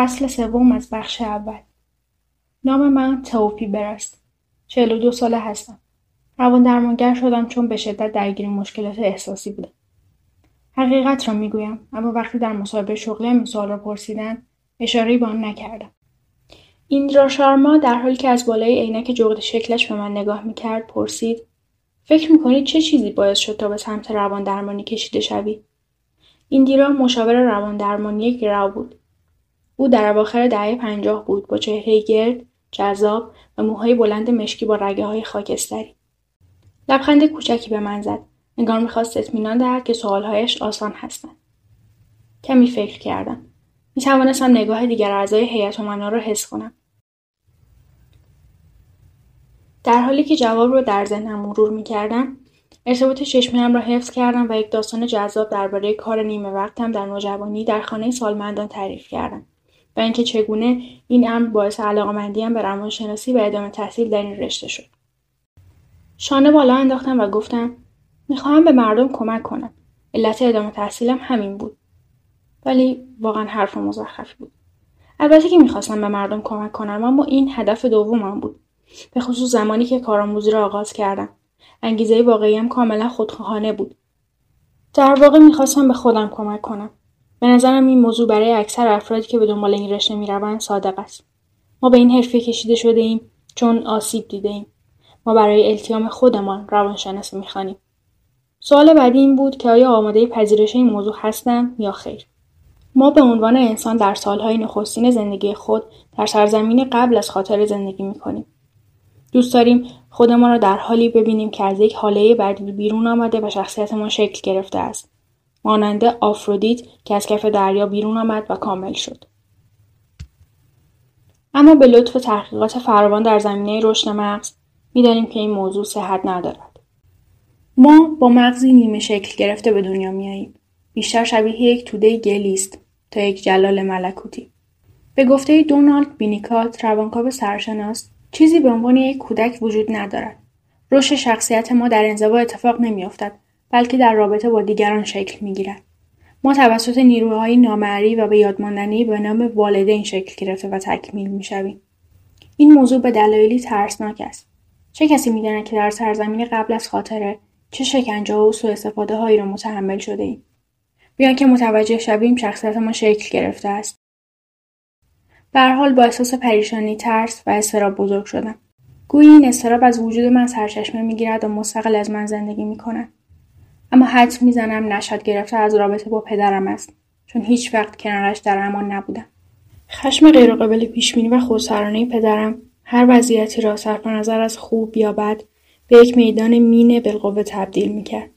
فصل سوم از بخش اول نام من توپی برست. چهل و دو ساله هستم. روان درمانگر شدم چون به شدت درگیر مشکلات احساسی بودم. حقیقت را می‌گویم اما وقتی در مصاحبه شغلی این سوال را پرسیدن اشارهای به آن نکردم ایندرا شارما در حالی که از بالای عینک جغد شکلش به من نگاه می‌کرد پرسید فکر می‌کنید چه چیزی باعث شد تا به سمت روان درمانی کشیده شوی ایندیرا مشاور روان درمانی گراو بود او در اواخر دهه پنجاه بود با چهره گرد جذاب و موهای بلند مشکی با رگه های خاکستری. لبخند کوچکی به من زد. انگار می‌خواست اطمینان دهد که سوالهایش آسان هستند. کمی فکر کردم. می توانستم نگاه دیگر اعضای هیئت امنا را حس کنم. در حالی که جواب را در ذهنم مرور می کردم ارتباط چشمیم را حفظ کردم و یک داستان جذاب درباره کار نیمه وقتم در نوجوانی در خانه سالمندان تعریف کردم. اینکه چگونه این امر باعث علاقمندیم به روانشناسی و ادامه تحصیل در این رشته شد. شانه بالا انداختم و گفتم می‌خواهم به مردم کمک کنم. علت ادامه تحصیلم همین بود. ولی واقعا حرف مزخرفی بود. البته که می‌خواستم به مردم کمک کنم اما این هدف دومم بود. به خصوص زمانی که کارآموزی را آغاز کردم. انگیزه واقعیم کاملا خودخواهانه بود. در واقع می‌خواستم به خودم کمک کنم. به نظرم این موضوع برای اکثر افرادی که به دنبال این رشته می‌روند صادق است. ما به این حرفه کشیده شده ایم چون آسیب دیده ایم. ما برای التیام خودمان روانشناسی می‌خوانیم. سوال بعدی این بود که آیا آماده پذیرش این موضوع هستم یا خیر؟ ما به عنوان انسان در سالهای نخستین زندگی خود در سرزمین قبل از خاطر زندگی می‌کنیم. دوست داریم خودمان را در حالی ببینیم که از یک حاله بعدی بیرون آمده و شخصیتمان شکل گرفته است. مانند آفرودیت که از کف دریا بیرون آمد و کامل شد. اما به لطف تحقیقات فراوان در زمینه رشد مغز می‌دانیم که این موضوع صحت ندارد. ما با مغزی نیمه شکل گرفته به دنیا میاییم بیشتر شبیه یک توده گلی است تا یک جلال ملکوتی. به گفته دونالد بینیکات روانکاو سرشناس چیزی به عنوان یک کودک وجود ندارد. رشد شخصیت ما در انزوا اتفاق نمیافتد. بلکه در رابطه با دیگران شکل می‌گیرد. ما توسط نیروهای نامعری و به یادماندنی به نام والدین شکل گرفته و تکمیل می‌شویم. این موضوع به دلایلی ترسناک است. چه کسی می‌داند که در سرزمین قبل از خاطره چه شکنجه و سوء استفاده هایی را متحمل شده ایم؟ بیان که متوجه شویم شخصیت ما شکل گرفته است. به حال با احساس پریشانی ترس و استراب بزرگ شدم. گویی این استراب از وجود من سرچشمه می‌گیرد و مستقل از من زندگی می‌کند. اما حد می‌زنم نشد گرفته از رابطه با پدرم است. چون هیچ وقت کنارش در امان نبودم. خشم غیرقابل پیشبینی و خودسرانه پدرم هر وضعیتی را صرف نظر از خوب یا بد به یک میدان مین بالقوه تبدیل می‌کرد.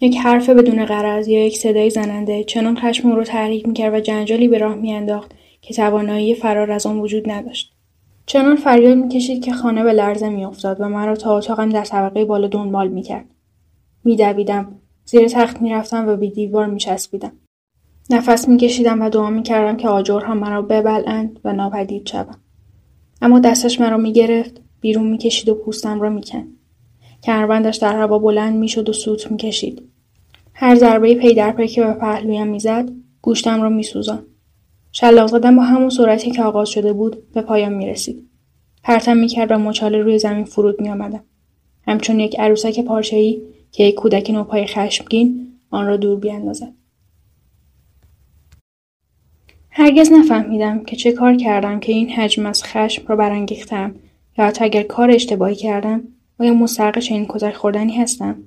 یک حرف بدون قرض یا یک صدای زننده چنان خشم او را تحریک می‌کرد و جنجالی به راه میانداخت که توانایی فرار از آن وجود نداشت. چنان فریاد می‌کشید که خانه به لرزه میافتاد و مرا تا اتاقم در طبقه بالا دنبال می‌کرد. میدویدم. زیر تخت می‌رفتم و به دیوار میچسبیدم. نفس میکشیدم و دعا می‌کردم که آجرها مرا ببلند و ناپدید شوم. اما دستش مرا می‌گرفت بیرون می‌کشید و پوستم را می‌کند. کمربندش در هوا بلند می‌شد و سوت می‌کشید. هر ضربه پی در پی که به پهلویم می‌زد گوشتم را میسوزان. شلاق زدن با همون سرعتی که آغاز شده بود به پایان می‌رسید. پرتم می‌کرد و مچاله روی زمین فرود میآمدم. همچون یک عروسک پارچهای که یک کودک نوپای خشمگین آن را دور بیاندازد. هرگز نفهمیدم که چه کار کردم که این حجم از خشم را برانگیختم یا حتی اگر کار اشتباهی کردم آیا مستحق چنین کتک خوردنی هستم؟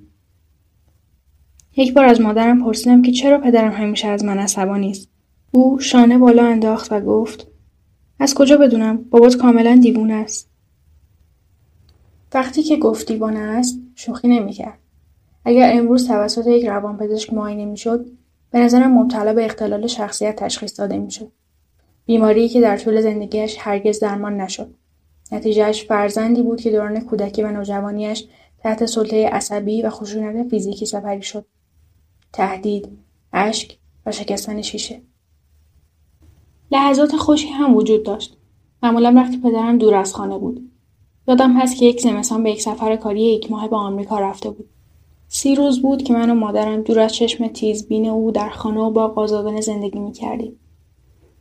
یک بار از مادرم پرسیدم که چرا پدرم همیشه از من عصبانی است. او شانه بالا انداخت و گفت از کجا بدونم؟ بابات کاملا دیوونه است. وقتی که گفت دیوانه است شوخی نمی‌کرد. اگر امروز توسط یک روانپزشک معاینه می‌شد به نظرم مبتلا به اختلال شخصیت تشخیص داده می‌شد. بیماری که در طول زندگیش هرگز درمان نشد. نتیجهش فرزندی بود که دوران کودکی و نوجوانیش تحت سلطه عصبی و خشونت فیزیکی سپری شد. تهدید اشک و شکستن شیشه. لحظات خوشی هم وجود داشت. معمولا وقتی پدرم دور از خانه بود. یادم هست که یک زمستان به یک سفر کاری یک ماه به آمریکا رفته بود. سی روز بود که من و مادرم دور از چشم تیزبین او در خانه و باغ آزادانه زندگی می‌کردیم.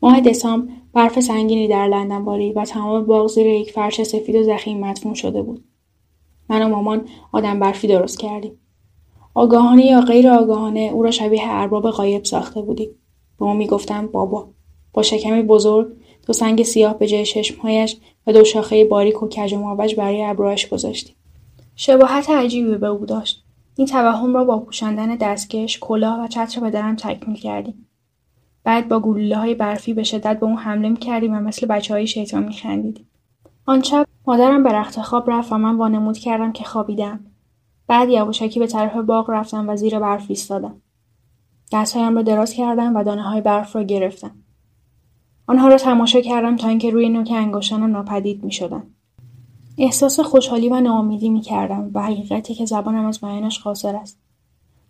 ماه دسامبر برف سنگینی در لندن بارید و تمام باغ زیر یک فرش سفید و زخیم مدفون شده بود. من و مامان آدم برفی درست کردیم. آگاهانه یا غیر آگاهانه او را شبیه ارباب قایب ساخته بودیم. به ما می‌گفتم بابا با شکمی بزرگ دو سنگ سیاه به جای چشمهایش و دو شاخه باریک و کج و برای ابروهاش گذاشتیم شباهت عجیبی به او داشت. این توهم را با پوشاندن دستکش کلاه و چتر پدرم تکمیل کردیم. بعد با گلوله های برفی به شدت به اون حمله کردیم و مثل بچه های شیطان میخندیدیم. آن شب مادرم به رخت خواب رفت و من وانمود کردم که خوابیدم. بعد یواشکی به طرف باغ رفتم و زیر برف ایستادم. دستهایم را دراز کردم و دانه های برف را گرفتم. آنها را تماشا کردم تا اینکه روی نوک انگشتانم ناپدید می شدن. احساس خوشحالی و ناامیدی می کردم و حقیقتی که زبانم از بیانش قاصر است.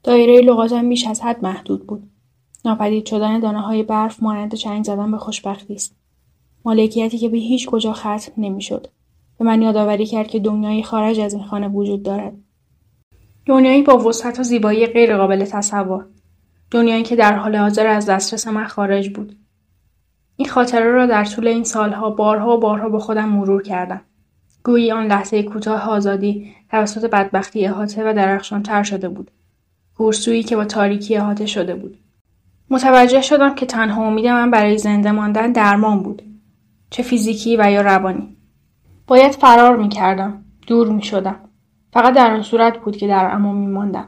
دایره لغاتم بیش از حد محدود بود. ناپدید شدن دانه های برف مانند چنگ زدن به خوشبختی است. مالکیتی که به هیچ کجا ختم نمی‌شد. به من یادآوری کرد که دنیای خارج از این خانه وجود دارد. دنیایی با وسعت و زیبایی غیرقابل تصور. دنیایی که در حال حاضر از دسترس من خارج بود. این خاطره را در طول این سالها بارها و بارها با خودم مرور کردم. گویی آن لحظه کوتاه آزادی توسط بدبختی احاطه و درخشان تر شده بود. گورسویی که با تاریکی احاطه شده بود. متوجه شدم که تنها امید من برای زنده ماندن درمان بود. چه فیزیکی و یا روانی. باید فرار می کردم. دور می شدم. فقط در آن صورت بود که در امان می ماندم.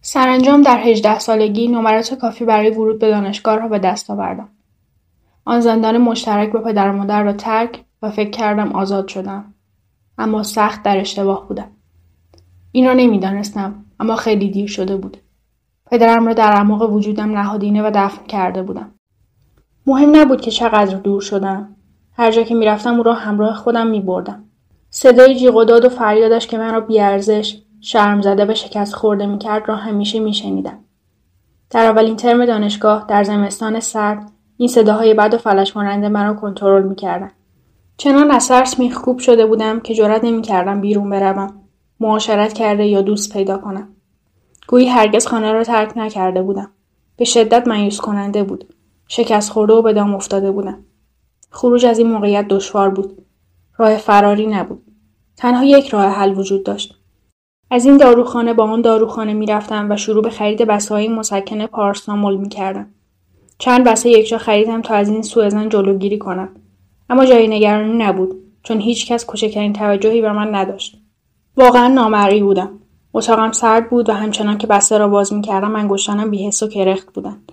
سرانجام در هجده سالگی نمرات کافی برای ورود به دانشگاه را به دست آوردم. آن زندان مشترک با پدر و مادر را ترک و فکر کردم آزاد شدم. اما سخت در اشتباه بودم. این را نمی‌دانستم اما خیلی دیر شده بود. پدرم را در اعماق وجودم نهادینه و دفن کرده بودم. مهم نبود که چقدر دور شدم. هر جا که می‌رفتم او را همراه خودم می بردم. صدای جیغ و داد و فریادش که من را بیارزش شرم زده و شکست خورده می‌کرد را همیشه میشنیدم. در اولین ترم دانشگاه در زمستان سرد این صداهای بد و فلش ماننده مرا کنترل می‌کردند. چنان از ترس میخکوب شده بودم که جرأت نمی‌کردم بیرون بروم. معاشرت کرده یا دوست پیدا کنم. گویی هرگز خانه را ترک نکرده بودم. به شدت مایوس کننده بود. شکست خورده و به دام افتاده بودم. خروج از این موقعیت دشوار بود. راه فراری نبود. تنها یک راه حل وجود داشت. از این داروخانه با آن داروخانه می‌رفتم و شروع به خرید بسه های مسکن پارسامول می‌کردم. چند بسه یکجا خریدم تا از این سوء جلوگیری کنم. اما جای نگرانی نبود چون هیچ کس کوچکترین توجهی به من نداشت. واقعا نامرئی بودم. اتاقم سرد بود و همچنان که بسته را باز می‌کردم انگشتانم بیحس و کرخت بودند.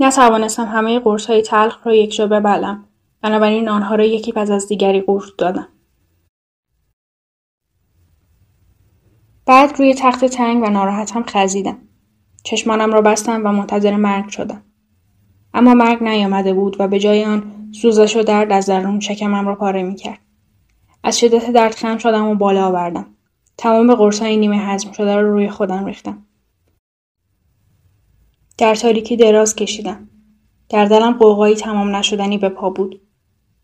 نتوانستم همه های تلخ را یکجا ببلم. بنابراین آنها را یکی پس از دیگری قورت دادم. بعد روی تخت تنگ و ناراحتم خزیدم. چشمانم را بستم و منتظر مرگ شدم. اما مرگ نیامده بود و به جای آن سوزش و درد از درون شکمم را پاره می‌کرد. از شدت درد خم شدم و بالا آوردم. تمام قرصهای نیمه هضم شده را رو روی خودم ریختم. در تاریکی دراز کشیدم. در دلم قوقایی تمام نشدنی به پا بود.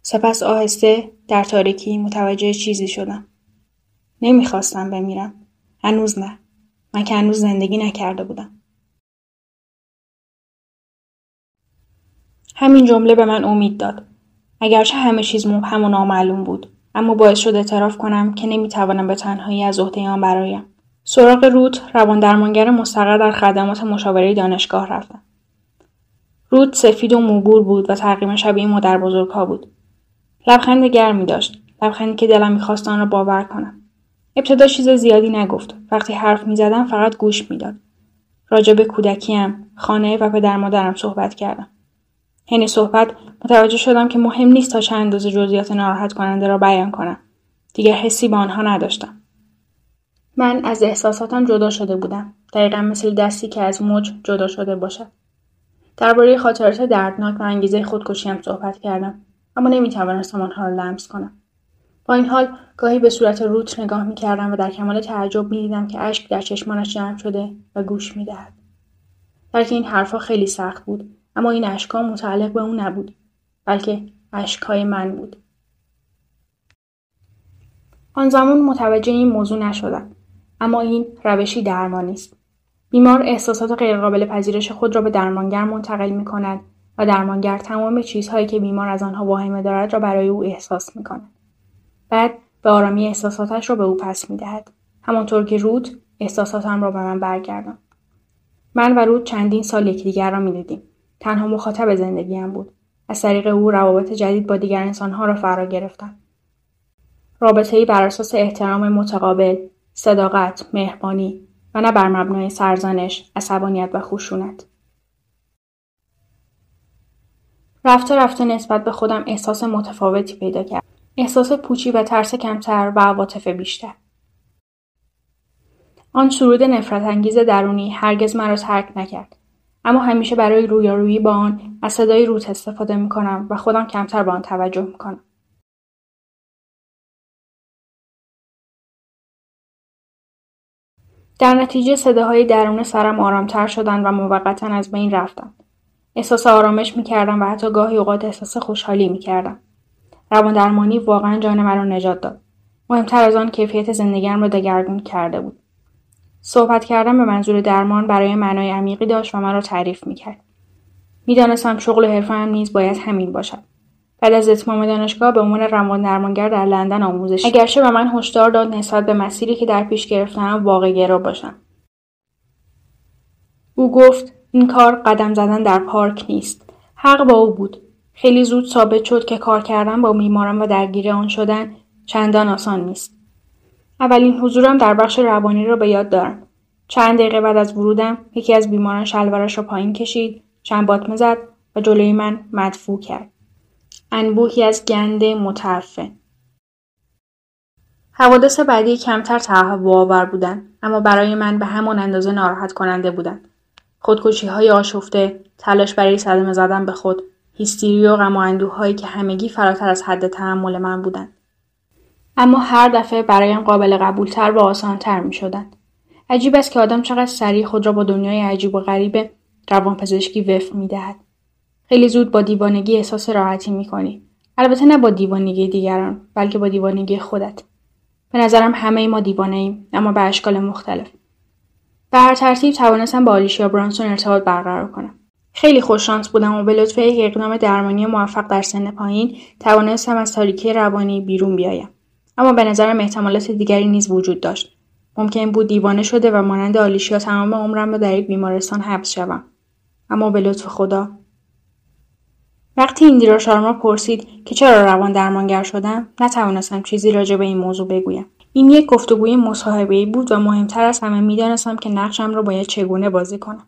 سپس آهسته در تاریکی متوجه چیزی شدم. نمی‌خواستم بمیرم. هنوز نه. من که هنوز زندگی نکرده بودم. همین جمله به من امید داد. اگرچه همه چیز مبهم و نامعلوم بود اما باعث شد اعتراف کنم که نمی‌توانم به تنهایی از عهده آن برایم. سراغ روت روان درمانگر مستقر در خدمات مشاوره دانشگاه رفتم. روت سفید و موبور بود و تقریبا شبیه مادر بزرگها بود. لبخند گرمی داشت لبخندی که دلم می‌خواست آن را باور کنم. ابتدا چیز زیادی نگفت. وقتی حرف می‌زدم فقط گوش می‌داد. راجع به کودکیم خانه و پدر مادرم صحبت کردم. حین صحبت متوجه شدم که مهم نیست تا چند اندازه جزئیات ناراحت کننده را بیان کنم. دیگر حسی به آنها نداشتم. من از احساساتم جدا شده بودم. دقیقا مثل دستی که از موج جدا شده باشد. درباره خاطرات دردناک و انگیزه خودکشیم صحبت کردم. اما نمی‌توانستم آنها را لمس کنم. با این حال گاهی به صورت روت نگاه می‌کردم و در کمال تعجب می‌دیدم که اشک در چشمانش جمع شده و گوش می‌دهد. بلکه این حرفها خیلی سخت بود. اما این اشکها متعلق به او نبود بلکه اشکهای من بود آن زمان متوجه این موضوع نشدم اما این روشی درمانی است بیمار احساسات غیرقابل پذیرش خود را به درمانگر منتقل می کند و درمانگر تمام چیزهایی که بیمار از آنها واهمه دارد را برای او احساس می کند. بعد به آرامی احساساتش را به او پس می دهد. همانطور که رود احساساتم را به من برگردان. من و رود چندین سال یکدیگر را می‌دیدیم. تنها مخاطب زندگیم بود. از طریق او روابط جدید با دیگر انسانها را فرا گرفتم. رابطه ای بر اساس احترام متقابل، صداقت، مهربانی و نه بر مبنای سرزنش، عصبانیت و خشونت. رفته رفته نسبت به خودم احساس متفاوتی پیدا کرد. احساس پوچی و ترس کمتر و عواطف بیشتر. آن سرود نفرت انگیز درونی هرگز مرا ترک نکرد. اما همیشه برای رویارویی با آن از صدای روت استفاده می کنم و خودم کمتر به آن توجه می کنم. در نتیجه صداهای درون سرم آرامتر شدند و موقتا از بین رفتند. احساس آرامش می کردم و حتی گاهی اوقات احساس خوشحالی می کردم. روان درمانی واقعا جان مرا نجات داد. مهمتر از آن کیفیت زندگیم را دگرگون کرده بود. صحبت کردن به منظور درمان برای معنای عمیقی داشت و مرا تعریف می‌کرد. می‌دانستم شغل حرفهام نیز باید همین باشد. بعد از اتمام دانشگاه به عنوان روان درمانگر در لندن آموزش اگرچه به من هشدار داد نسبت به مسیری که در پیش گرفتم واقع باشم. او گفت این کار قدم زدن در پارک نیست. حق با او بود. خیلی زود ثابت شد که کار کردن با بیماران و درگیر آن شدن چندان آسان نیست. اولین حضورم در بخش روانی را به یاد دارم. چند دقیقه بعد از ورودم یکی از بیماران شلوارش را پایین کشید، چند باطمه زد و جلوی من مدفوع کرد. انبوهی از گند متعفن. حوادث بعدی کمتر تهوع آور بودند اما برای من به همان اندازه ناراحت کننده بودند. خودکشی های آشفته، تلاش برای صدمه زدن به خود، هیستیری و غم و اندوهایی که همگی فراتر از حد تحمل من بودند. اما هر دفعه برایم قابل قبولتر و آسانتر می شدن. عجیب است که آدم چقدر سریع خود را با دنیای عجیب و غریب روانپزشکی وفق می دهد. خیلی زود با دیوانگی احساس راحتی می کنی. البته نه با دیوانگی دیگران بلکه با دیوانگی خودت. به نظرم همه ما دیوانه ایم اما به اشکال مختلف. به هر ترتیب توانستم با آلیشیا برانسون ارتباط برقرار کنم. خیلی خوششانس بودم و به لطف یک اقدام درمانی موفق در سن پایین توانستم از تاریکی روانی بیرون بیایم. اما به نظرم احتمالات دیگری نیز وجود داشت. ممکن بود دیوانه شده و مانند آلیشیا تمام عمرم را در یک بیمارستان حبس شوم. اما به لطف خدا. وقتی ایندیرا شارما پرسید که چرا روان درمانگر شدم نتوانستم چیزی راجع به این موضوع بگویم. این یک گفتگوی مصاحبهای بود و مهمتر از همه می‌دانستم که نقشم را باید چگونه بازی کنم.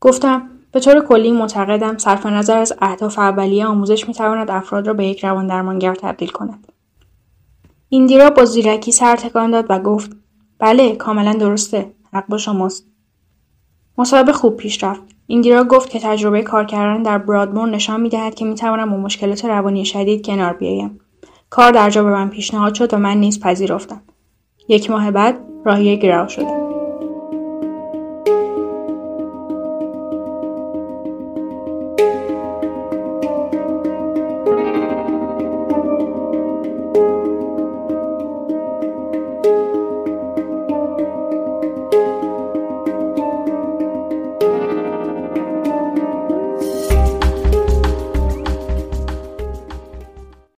گفتم به طور کلی معتقدم صرف نظر از اهداف اولیه آموزش می‌تواند افراد را به یک روان درمانگر تبدیل کند. ایندیرا با زیرکی سر تکان داد و گفت بله کاملا درسته حق با شماست. مصاحبه خوب پیش رفت. ایندیرا گفت که تجربه کار کردن در برادمور نشان می‌دهد که می‌توانم با مشکلات روانی شدید کنار بیایم. کار در جا به من پیشنهاد شد و من نیز پذیرفتم. یک ماه بعد راهی گراو شدم